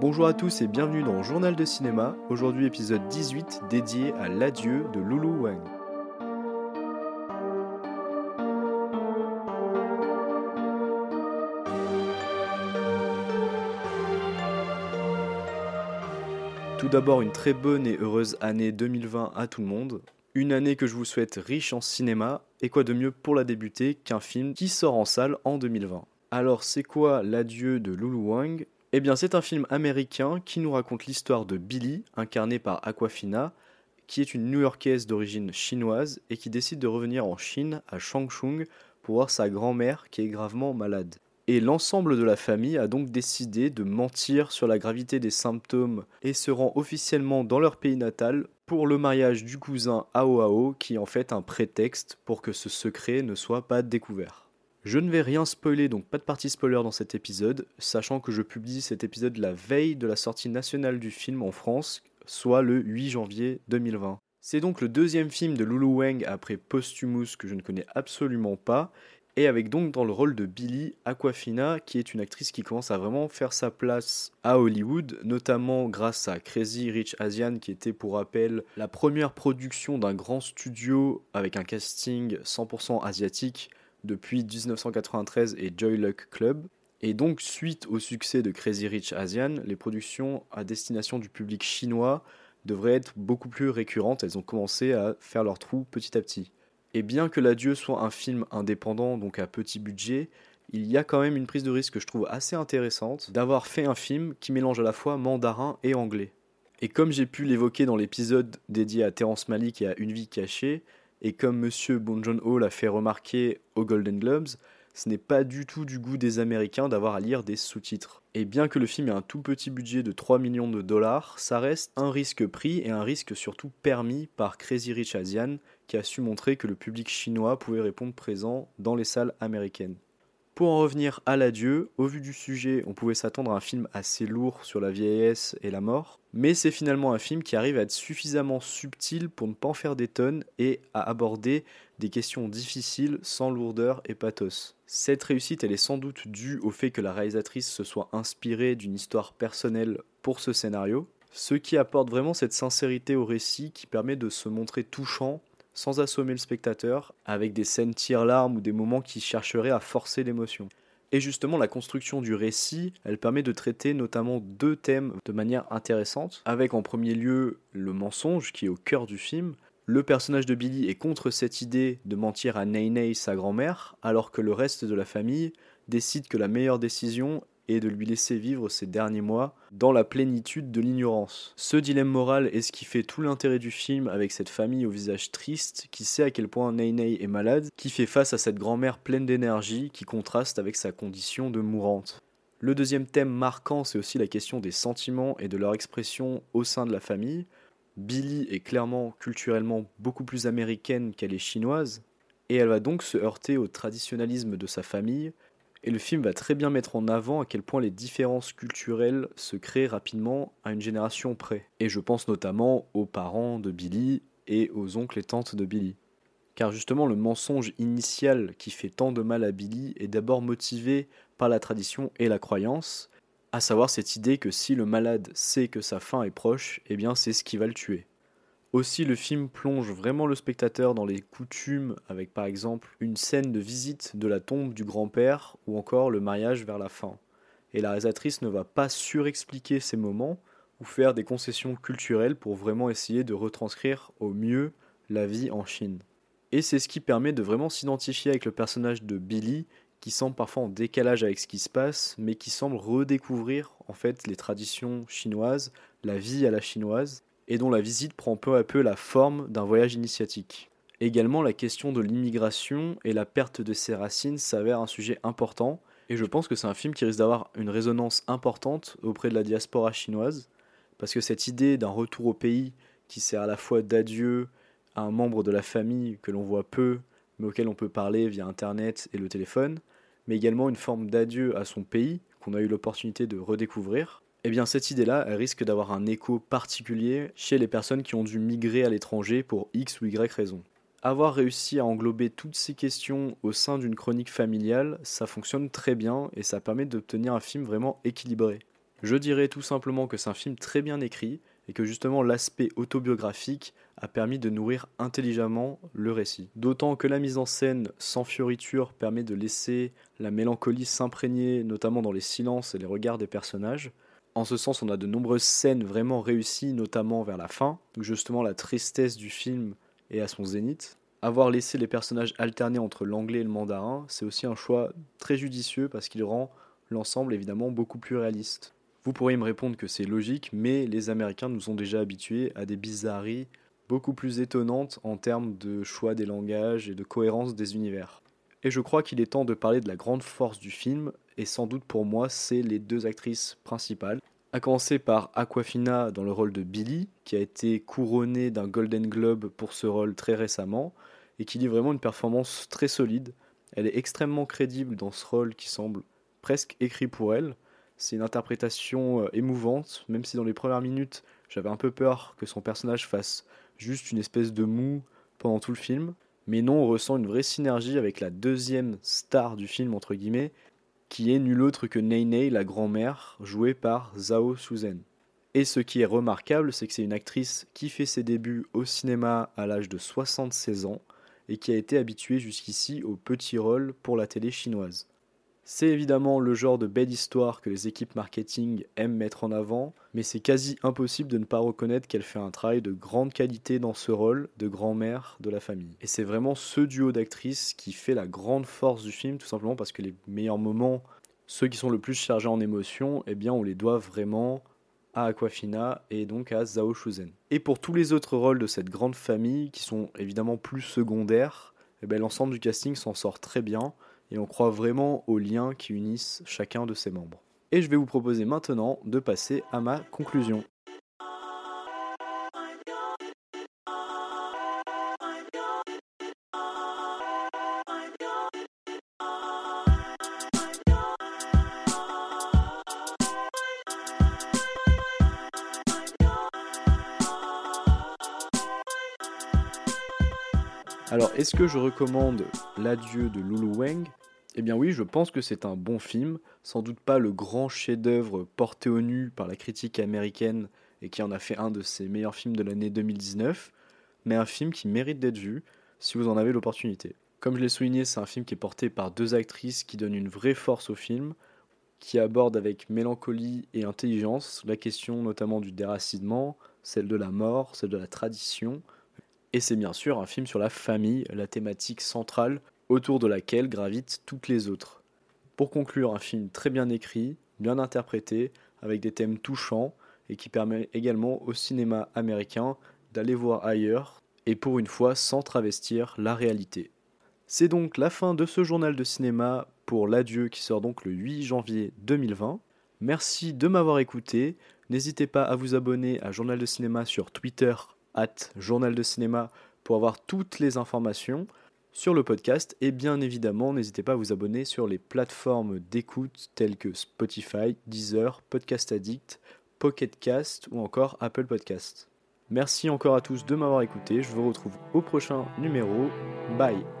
Bonjour à tous et bienvenue dans Journal de cinéma, aujourd'hui épisode 18 dédié à l'adieu de Lulu Wang. Tout d'abord une très bonne et heureuse année 2020 à tout le monde. Une année que je vous souhaite riche en cinéma, et quoi de mieux pour la débuter qu'un film qui sort en salle en 2020. Alors c'est quoi l'adieu de Lulu Wang? Eh bien c'est un film américain qui nous raconte l'histoire de Billy, incarnée par Aquafina, qui est une New-Yorkaise d'origine chinoise et qui décide de revenir en Chine, à Changchun, pour voir sa grand-mère qui est gravement malade. Et l'ensemble de la famille a donc décidé de mentir sur la gravité des symptômes et se rend officiellement dans leur pays natal pour le mariage du cousin Ao Ao qui est en fait un prétexte pour que ce secret ne soit pas découvert. Je ne vais rien spoiler, donc pas de partie spoiler dans cet épisode, sachant que je publie cet épisode la veille de la sortie nationale du film en France, soit le 8 janvier 2020. C'est donc le deuxième film de Lulu Wang après Posthumous que je ne connais absolument pas, et avec donc dans le rôle de Billy Aquafina, qui est une actrice qui commence à vraiment faire sa place à Hollywood, notamment grâce à Crazy Rich Asian, qui était pour rappel la première production d'un grand studio avec un casting 100% asiatique depuis 1993 et Joy Luck Club. Et donc, suite au succès de Crazy Rich Asian, les productions à destination du public chinois devraient être beaucoup plus récurrentes. Elles ont commencé à faire leur trou petit à petit. Et bien que L'Adieu soit un film indépendant, donc à petit budget, il y a quand même une prise de risque que je trouve assez intéressante d'avoir fait un film qui mélange à la fois mandarin et anglais. Et comme j'ai pu l'évoquer dans l'épisode dédié à Terence Malick et à Une vie cachée, et comme Monsieur Bon Joon-ho l'a fait remarquer aux Golden Globes, ce n'est pas du tout du goût des Américains d'avoir à lire des sous-titres. Et bien que le film ait un tout petit budget de 3 millions de dollars, ça reste un risque pris et un risque surtout permis par Crazy Rich Asian, qui a su montrer que le public chinois pouvait répondre présent dans les salles américaines. Pour en revenir à l'adieu, au vu du sujet, on pouvait s'attendre à un film assez lourd sur la vieillesse et la mort, mais c'est finalement un film qui arrive à être suffisamment subtil pour ne pas en faire des tonnes et à aborder des questions difficiles sans lourdeur et pathos. Cette réussite, elle est sans doute due au fait que la réalisatrice se soit inspirée d'une histoire personnelle pour ce scénario, ce qui apporte vraiment cette sincérité au récit qui permet de se montrer touchant sans assommer le spectateur, avec des scènes tire-larmes ou des moments qui chercheraient à forcer l'émotion. Et justement, la construction du récit, elle permet de traiter notamment deux thèmes de manière intéressante, avec en premier lieu le mensonge qui est au cœur du film. Le personnage de Billy est contre cette idée de mentir à Ney sa grand-mère, alors que le reste de la famille décide que la meilleure décision et de lui laisser vivre ses derniers mois dans la plénitude de l'ignorance. Ce dilemme moral est ce qui fait tout l'intérêt du film avec cette famille au visage triste qui sait à quel point Ney est malade, qui fait face à cette grand-mère pleine d'énergie qui contraste avec sa condition de mourante. Le deuxième thème marquant, c'est aussi la question des sentiments et de leur expression au sein de la famille. Billy est clairement culturellement beaucoup plus américaine qu'elle est chinoise, et elle va donc se heurter au traditionnalisme de sa famille, et le film va très bien mettre en avant à quel point les différences culturelles se créent rapidement à une génération près. Et je pense notamment aux parents de Billy et aux oncles et tantes de Billy. Car justement le mensonge initial qui fait tant de mal à Billy est d'abord motivé par la tradition et la croyance, à savoir cette idée que si le malade sait que sa fin est proche, eh bien c'est ce qui va le tuer. Aussi, le film plonge vraiment le spectateur dans les coutumes, avec par exemple une scène de visite de la tombe du grand-père ou encore le mariage vers la fin. Et la réalisatrice ne va pas surexpliquer ces moments ou faire des concessions culturelles pour vraiment essayer de retranscrire au mieux la vie en Chine. Et c'est ce qui permet de vraiment s'identifier avec le personnage de Billy, qui semble parfois en décalage avec ce qui se passe, mais qui semble redécouvrir en fait les traditions chinoises, la vie à la chinoise, et dont la visite prend peu à peu la forme d'un voyage initiatique. Également, la question de l'immigration et la perte de ses racines s'avère un sujet important, et je pense que c'est un film qui risque d'avoir une résonance importante auprès de la diaspora chinoise, parce que cette idée d'un retour au pays qui sert à la fois d'adieu à un membre de la famille que l'on voit peu, mais auquel on peut parler via Internet et le téléphone, mais également une forme d'adieu à son pays qu'on a eu l'opportunité de redécouvrir, eh bien cette idée-là, risque d'avoir un écho particulier chez les personnes qui ont dû migrer à l'étranger pour X ou Y raison. Avoir réussi à englober toutes ces questions au sein d'une chronique familiale, ça fonctionne très bien et ça permet d'obtenir un film vraiment équilibré. Je dirais tout simplement que c'est un film très bien écrit et que justement l'aspect autobiographique a permis de nourrir intelligemment le récit. D'autant que la mise en scène sans fioriture permet de laisser la mélancolie s'imprégner, notamment dans les silences et les regards des personnages. En ce sens, on a de nombreuses scènes vraiment réussies, notamment vers la fin, où justement la tristesse du film est à son zénith. Avoir laissé les personnages alterner entre l'anglais et le mandarin, c'est aussi un choix très judicieux parce qu'il rend l'ensemble évidemment beaucoup plus réaliste. Vous pourriez me répondre que c'est logique, mais les Américains nous ont déjà habitués à des bizarreries beaucoup plus étonnantes en termes de choix des langages et de cohérence des univers. Et je crois qu'il est temps de parler de la grande force du film, et sans doute pour moi, c'est les deux actrices principales. À commencer par Aquafina dans le rôle de Billy, qui a été couronnée d'un Golden Globe pour ce rôle très récemment, et qui livre vraiment une performance très solide. Elle est extrêmement crédible dans ce rôle qui semble presque écrit pour elle. C'est une interprétation euh, émouvante, même si dans les premières minutes, j'avais un peu peur que son personnage fasse juste une espèce de mou pendant tout le film. Mais non, on ressent une vraie synergie avec la deuxième star du film, entre guillemets, qui est nulle autre que Ney la grand-mère, jouée par Zhao Suzen. Et ce qui est remarquable, c'est que c'est une actrice qui fait ses débuts au cinéma à l'âge de 76 ans et qui a été habituée jusqu'ici aux petits rôles pour la télé chinoise. C'est évidemment le genre de belle histoire que les équipes marketing aiment mettre en avant, mais c'est quasi impossible de ne pas reconnaître qu'elle fait un travail de grande qualité dans ce rôle de grand-mère de la famille. Et c'est vraiment ce duo d'actrices qui fait la grande force du film, tout simplement parce que les meilleurs moments, ceux qui sont le plus chargés en émotions, eh bien on les doit vraiment à Aquafina et donc à Zhao Shuzen. Et pour tous les autres rôles de cette grande famille, qui sont évidemment plus secondaires, eh l'ensemble du casting s'en sort très bien et on croit vraiment aux liens qui unissent chacun de ses membres. Et je vais vous proposer maintenant de passer à ma conclusion. Alors, est-ce que je recommande L'adieu de Lulu Wang Eh bien oui, je pense que c'est un bon film, sans doute pas le grand chef-d'œuvre porté au nu par la critique américaine et qui en a fait un de ses meilleurs films de l'année 2019, mais un film qui mérite d'être vu si vous en avez l'opportunité. Comme je l'ai souligné, c'est un film qui est porté par deux actrices qui donnent une vraie force au film, qui aborde avec mélancolie et intelligence la question notamment du déracinement, celle de la mort, celle de la tradition, et c'est bien sûr un film sur la famille, la thématique centrale autour de laquelle gravitent toutes les autres. Pour conclure, un film très bien écrit, bien interprété, avec des thèmes touchants et qui permet également au cinéma américain d'aller voir ailleurs et pour une fois sans travestir la réalité. C'est donc la fin de ce journal de cinéma pour l'adieu qui sort donc le 8 janvier 2020. Merci de m'avoir écouté. N'hésitez pas à vous abonner à Journal de Cinéma sur Twitter Journal de Cinéma pour avoir toutes les informations sur le podcast. Et bien évidemment, n'hésitez pas à vous abonner sur les plateformes d'écoute telles que Spotify, Deezer, Podcast Addict, Pocket Cast ou encore Apple Podcast. Merci encore à tous de m'avoir écouté. Je vous retrouve au prochain numéro. Bye